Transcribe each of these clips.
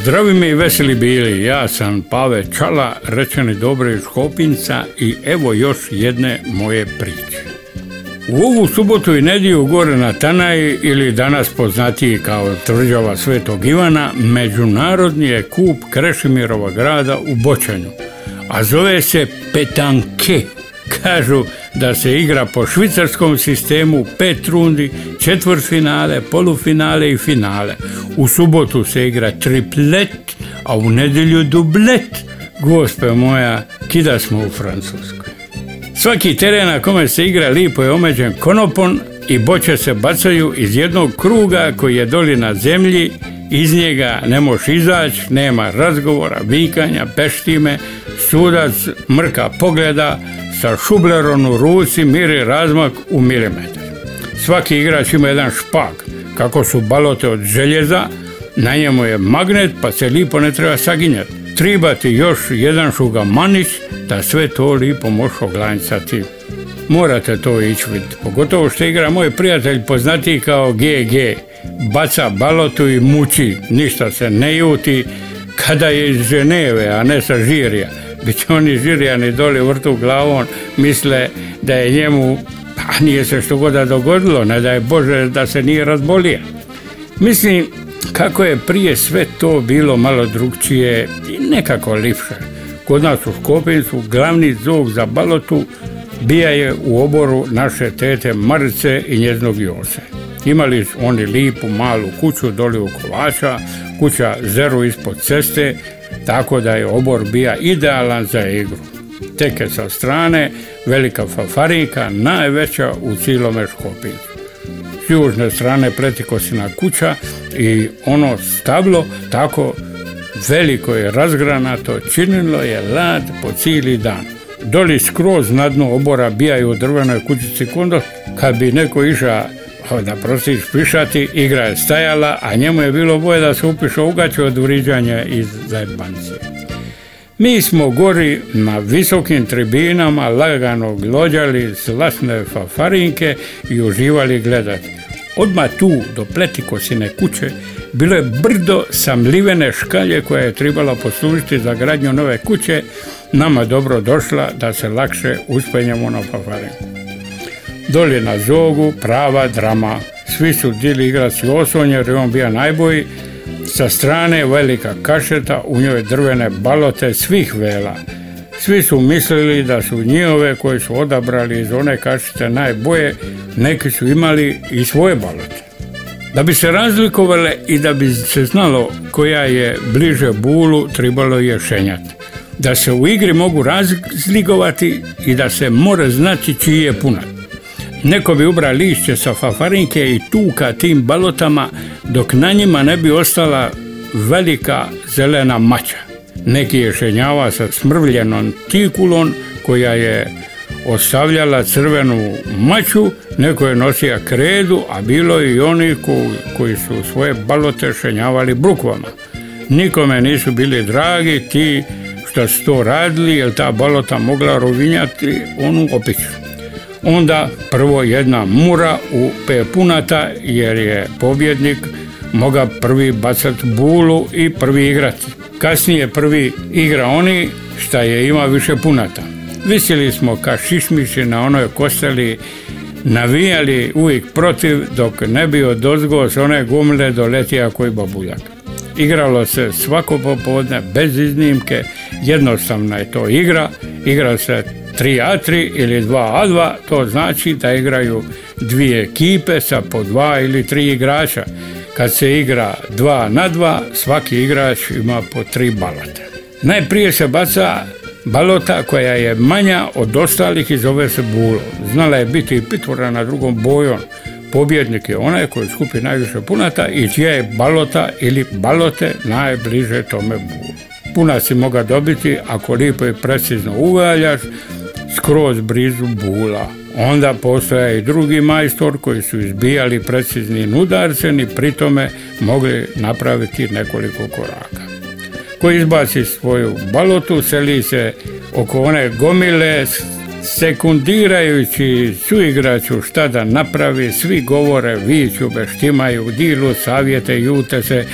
Zdravi mi i veseli bili, ja sam Pave Čala, rečeni dobro iz Kopinca i evo još jedne moje priče. U ovu subotu i nedjelju gore na Tanaj ili danas poznatiji kao tvrđava Svetog Ivana, međunarodni je kup Krešimirova grada u Bočanju, a zove se Petanke. Kažu da se igra po švicarskom sistemu pet rundi, četvrtfinale, polufinale i finale. U subotu se igra triplet, a u nedjelju dublet. Gospe moja, kida smo u Francuskoj. Svaki teren na kome se igra lipo je omeđen konopon i boče se bacaju iz jednog kruga koji je doli na zemlji, iz njega ne možeš izaći, nema razgovora, vikanja, peštime, sudac mrka pogleda, sa šublerom u ruci miri razmak u milimetar. Svaki igrač ima jedan špak, kako su balote od željeza, na njemu je magnet pa se lipo ne treba saginjati. Tribati još jedan šugamanić da sve to lipo možeš oglancati. Morate to ići vidjeti. Pogotovo što igra moj prijatelj poznatiji kao GG. Baca balotu i muči. Ništa se ne juti kada je iz Ženeve, a ne sa Žirija. Biće oni Žirijani doli vrtu glavom, misle da je njemu, a nije se što god da dogodilo, ne da je Bože da se nije razbolio. Mislim, kako je prije sve to bilo malo drugčije i nekako lipše. Kod nas u Škopincu glavni zog za balotu bija je u oboru naše tete Marice i njeznog Jose. Imali su oni lipu malu kuću doli u Kovača, kuća zeru ispod ceste, tako da je obor bija idealan za igru. Teke sa strane, velika fafarinka, najveća u cilome Škopincu s južne strane pretikosina kuća i ono stablo tako veliko je razgranato, činilo je lad po cijeli dan. Doli skroz na dnu obora bijaju u drvenoj kućici kondo, kad bi neko išao da prostiš pišati, igra je stajala, a njemu je bilo boje da se upiše ugaće od vriđanja iz zajebancije. Mi smo gori na visokim tribinama lagano glođali slasne fafarinke i uživali gledati. Odmah tu do pletikosine kuće bilo je brdo samlivene škalje koja je trebala poslužiti za gradnju nove kuće, nama dobro došla da se lakše uspenjamo na fafarinku. Dolje na zogu prava drama. Svi su dili igrati osvon jer je on bio najbolji. Sa strane velika kašeta, u njoj drvene balote svih vela. Svi su mislili da su njihove koje su odabrali iz one kašete najboje, neki su imali i svoje balote. Da bi se razlikovale i da bi se znalo koja je bliže bulu, trebalo je šenjati. Da se u igri mogu razlikovati i da se mora znati čiji je punat. Neko bi ubra lišće sa fafarinke i tuka tim balotama dok na njima ne bi ostala velika zelena mača. Neki je šenjava sa smrvljenom tikulom koja je ostavljala crvenu maču, neko je nosio kredu, a bilo i oni koji, su svoje balote šenjavali brukvama. Nikome nisu bili dragi ti što su to radili, jer ta balota mogla rovinjati onu opiću. Onda prvo jedna mura u pepunata jer je pobjednik moga prvi bacat bulu i prvi igrati. Kasnije prvi igra oni šta je ima više punata. Visili smo ka šišmiši na onoj kosteli, navijali uvijek protiv dok ne bi od s one gumle doletija koji babuljak. Igralo se svako popodne bez iznimke, jednostavna je to igra, igra se 3A3 ili 2A2, to znači da igraju dvije ekipe sa po dva ili tri igrača. Kad se igra 2 na 2, svaki igrač ima po tri balota. Najprije se baca balota koja je manja od ostalih i zove se bulo. Znala je biti i pitvora na drugom bojom. Pobjednik je onaj koji skupi najviše punata i čija je balota ili balote najbliže tome bulu. Punac si moga dobiti ako lipo i precizno uvaljaš skroz blizu bula. Onda postoja i drugi majstor koji su izbijali preciznim udarcem i pritome mogli napraviti nekoliko koraka. Koji izbaci svoju balotu, seli se oko one gomile, sekundirajući suigraču šta da napravi, svi govore, viću, beštimaju, dilu, savjete, jute se,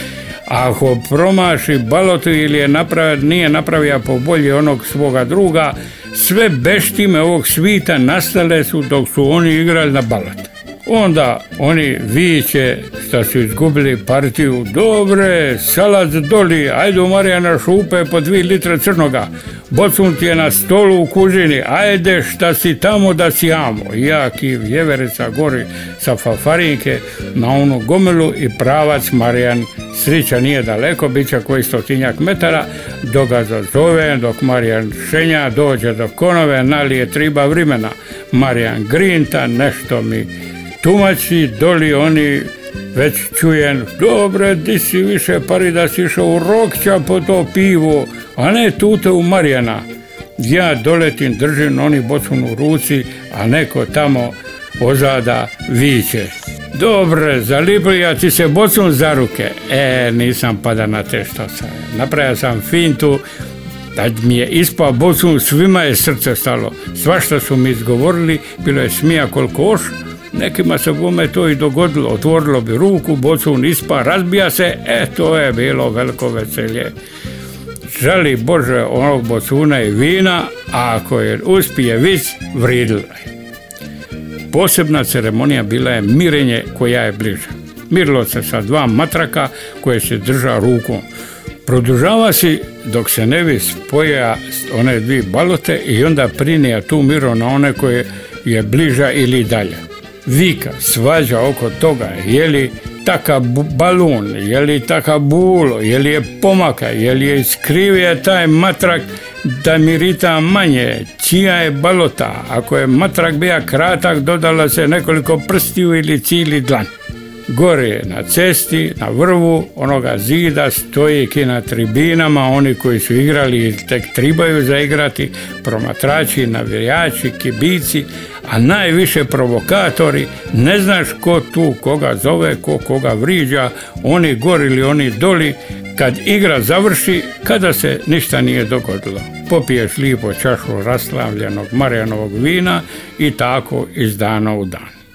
ako promaši balotu ili je napravi, nije napravio po bolji onog svoga druga, sve beštime ovog svita nastale su dok su oni igrali na balat. Onda oni viće što su izgubili partiju, dobre, salac doli, ajde Marijana šupe po dvi litre crnoga, bocun ti je na stolu u kužini, ajde šta si tamo da si amo. Jaki vjeverica gori sa fafarinke na onu gomilu i pravac Marijan Srića nije daleko, bit će koji stotinjak metara, dok ga zazove, dok Marijan Šenja dođe do konove, nalije triba vrimena. Marijan Grinta nešto mi tumači, doli oni već čujem, dobre, di si više pari da si išao u Rokća po to pivo, a ne tute u Marijana. Ja doletim, držim oni bocun u ruci, a neko tamo ozada viće. Dobre, zaliblija ti se bocun za ruke. E, nisam pada na te što sam. Napravio sam fintu, da mi je ispao bocun, svima je srce stalo. Svašta su mi izgovorili, bilo je smija koliko oš, Nekima se bome to i dogodilo, otvorilo bi ruku, bocun ispa, razbija se, e to je bilo veliko veselje. Žali Bože onog bocuna i vina, a ako je uspije vic, vridila Posebna ceremonija bila je mirenje koja je bliže. Mirilo se sa dva matraka koje se drža rukom. Produžava se dok se ne vi spoja one dvije balote i onda prinija tu miro na one koje je bliža ili dalje vika, svađa oko toga, je li takav balun, je li takav bulo, je li je pomaka, je li je skrivio taj matrak da mirita manje, čija je balota, ako je matrak bija kratak, dodala se nekoliko prstiju ili cijeli dlan. Gore na cesti, na vrvu onoga zida stoji ki na tribinama, oni koji su igrali i tek tribaju zaigrati, promatrači, navijači, kibici, a najviše provokatori, ne znaš ko tu koga zove, ko koga vriđa, oni gori ili oni doli, kad igra završi, kada se ništa nije dogodilo. Popiješ lipo čašu raslavljenog Marijanovog vina i tako iz dana u dan.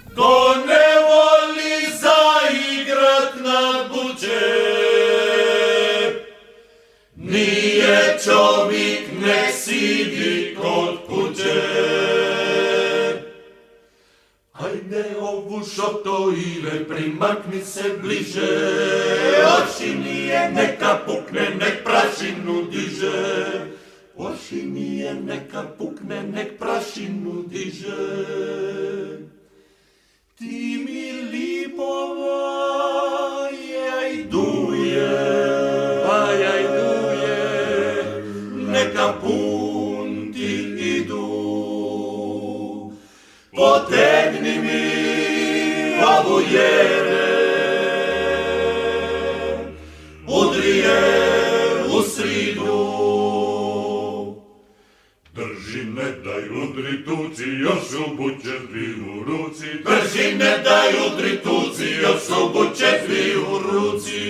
Čovjek ne sidi kod kuće. Ajde ovu šoto ile, primakni se bliže, oči nije neka pukne, nek prašinu diže. Oči nije neka pukne, nek prašinu diže. Ti mi lipo vajaj duje, potegnimi avujere, udrije u sridu. Drži me daj udri tuci, još u bučetvi u ruci. Drži me daj udri tuci, još u bučetvi u ruci.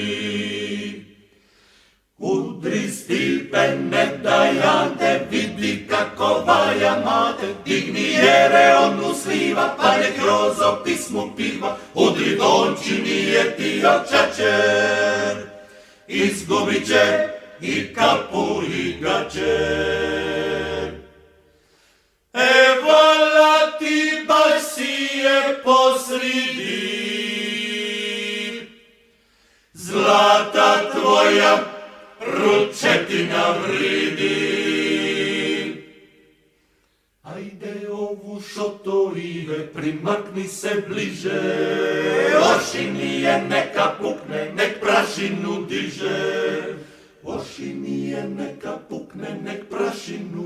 Udri stipe ne daj, valja mate, digni jere onu sliva, pa ne kroz pismu piva, udri donči nije ti očačer, izgubit će i kapu i gačer. Evo la ti baš si je posridi, zlata tvoja ručetina vridi. Ajde ovu šotorive, primakni se bliže, oši nije neka pukne, nek prašinu diže. Oši nije neka pukne, nek prašinu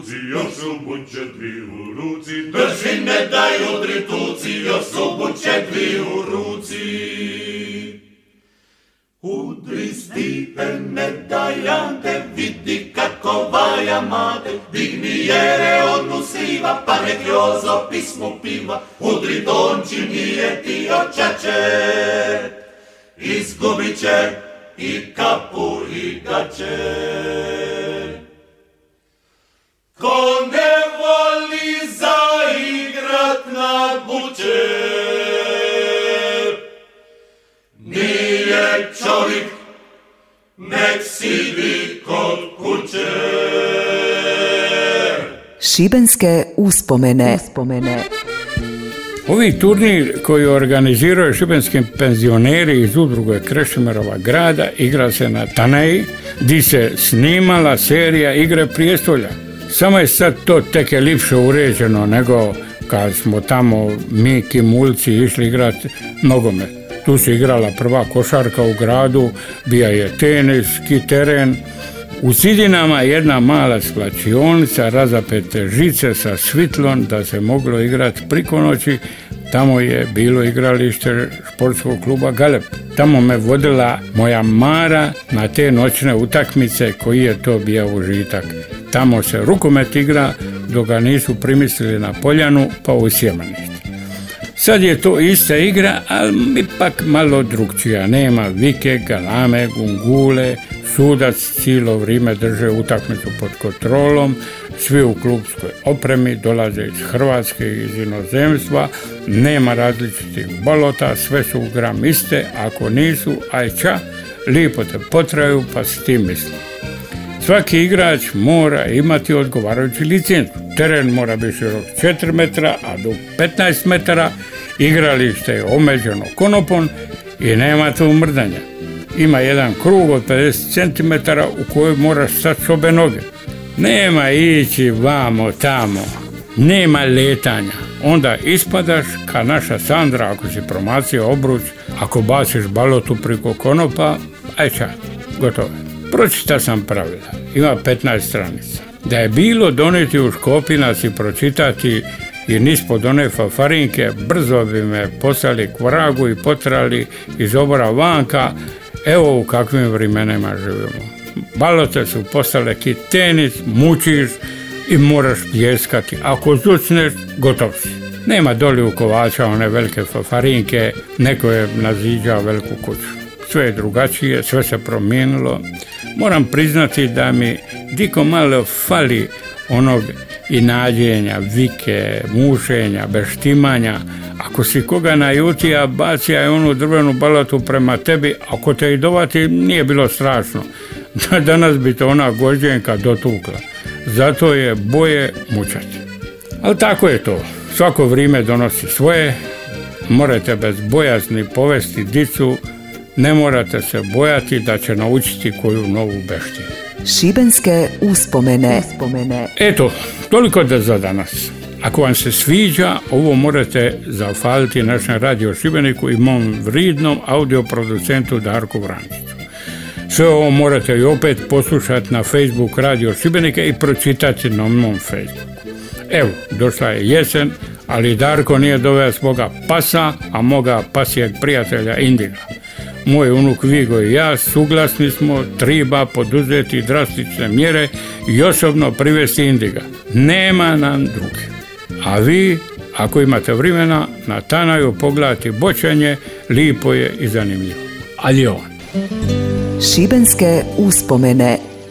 udri tuci, još dvi u ruci. Drži ne daj udri tuci, još buće dvi u ruci. Udri stipe ne daj ante, vidi kako vaja mate. Digni jere onu sliva, pa nek jozo pismo piva. Udri donči nije ti očače, izgubit će i kapu i gače. Ko ne voli zaigrat na buče, nije čovjek, nek sidi kod kuće. Šibenske uspomene. uspomene. Ovi turnir koji organiziraju šibenski penzioneri iz udruge Krešimerova grada igra se na Taneji, di se snimala serija Igre prijestolja. Samo je sad to tek je lipše uređeno nego kad smo tamo mi kimulci išli igrati nogomet. Tu se igrala prva košarka u gradu, bija je teniski teren. U Sidinama jedna mala splačionica, razapete žice sa svitlom da se moglo igrati priko noći. Tamo je bilo igralište športskog kluba Galep. Tamo me vodila moja Mara na te noćne utakmice koji je to bio užitak. Tamo se rukomet igra dok ga nisu primislili na poljanu pa u sjemaništi. Sad je to ista igra, ali ipak malo drugčija. Nema vike, galame, gungule, sudac cijelo vrijeme drže utakmicu pod kontrolom, svi u klubskoj opremi dolaze iz Hrvatske i iz inozemstva, nema različitih bolota, sve su gram iste, ako nisu, aj ča, lipo te potraju pa s tim mislim. Svaki igrač mora imati odgovarajući licencu. Teren mora biti širok 4 metra, a do 15 metara igralište je omeđeno konopom i nema tu mrdanja. Ima jedan krug od 50 cm u kojoj moraš stati noge. Nema ići vamo tamo, nema letanja. Onda ispadaš ka naša Sandra ako si promacio obruč, ako baciš balotu priko konopa, aj ča, gotovo. Pročita sam pravila, ima 15 stranica. Da je bilo doneti u Škopinac i pročitati i nispod one fafarinke, brzo bi me poslali k vragu i potrali iz obora vanka, evo u kakvim vremenima živimo. Balote su postale ki tenis, mučiš i moraš pljeskati. Ako zucneš, gotov si. Nema doli u kovača one velike fafarinke, neko je naziđao veliku kuću. Sve je drugačije, sve se promijenilo. Moram priznati da mi diko malo fali onog i nađenja, vike, mušenja, beštimanja. Ako si koga najutija, bacija je onu drvenu balatu prema tebi, ako te i dovati, nije bilo strašno. Danas bi to ona gođenka dotukla. Zato je boje mučati. Ali tako je to. Svako vrijeme donosi svoje. Morate bez bojazni povesti dicu. Ne morate se bojati da će naučiti koju novu beštinu. Šibenske uspomene. uspomene. Eto, toliko da za danas. Ako vam se sviđa, ovo morate zahvaliti našem radio Šibeniku i mom vridnom audioproducentu Darku Vrančiću. Sve ovo morate i opet poslušati na Facebook Radio Šibenika i pročitati na mom Facebooku. Evo, došla je jesen, ali Darko nije doveo svoga pasa, a moga pasijeg prijatelja Indiga. Moj unuk Vigo i ja suglasni smo triba poduzeti drastične mjere i osobno privesti Indiga. Nema nam druge. A vi, ako imate vremena, na Tanaju pogledati bočanje, lipo je i zanimljivo. Ali on. Šibenske uspomene.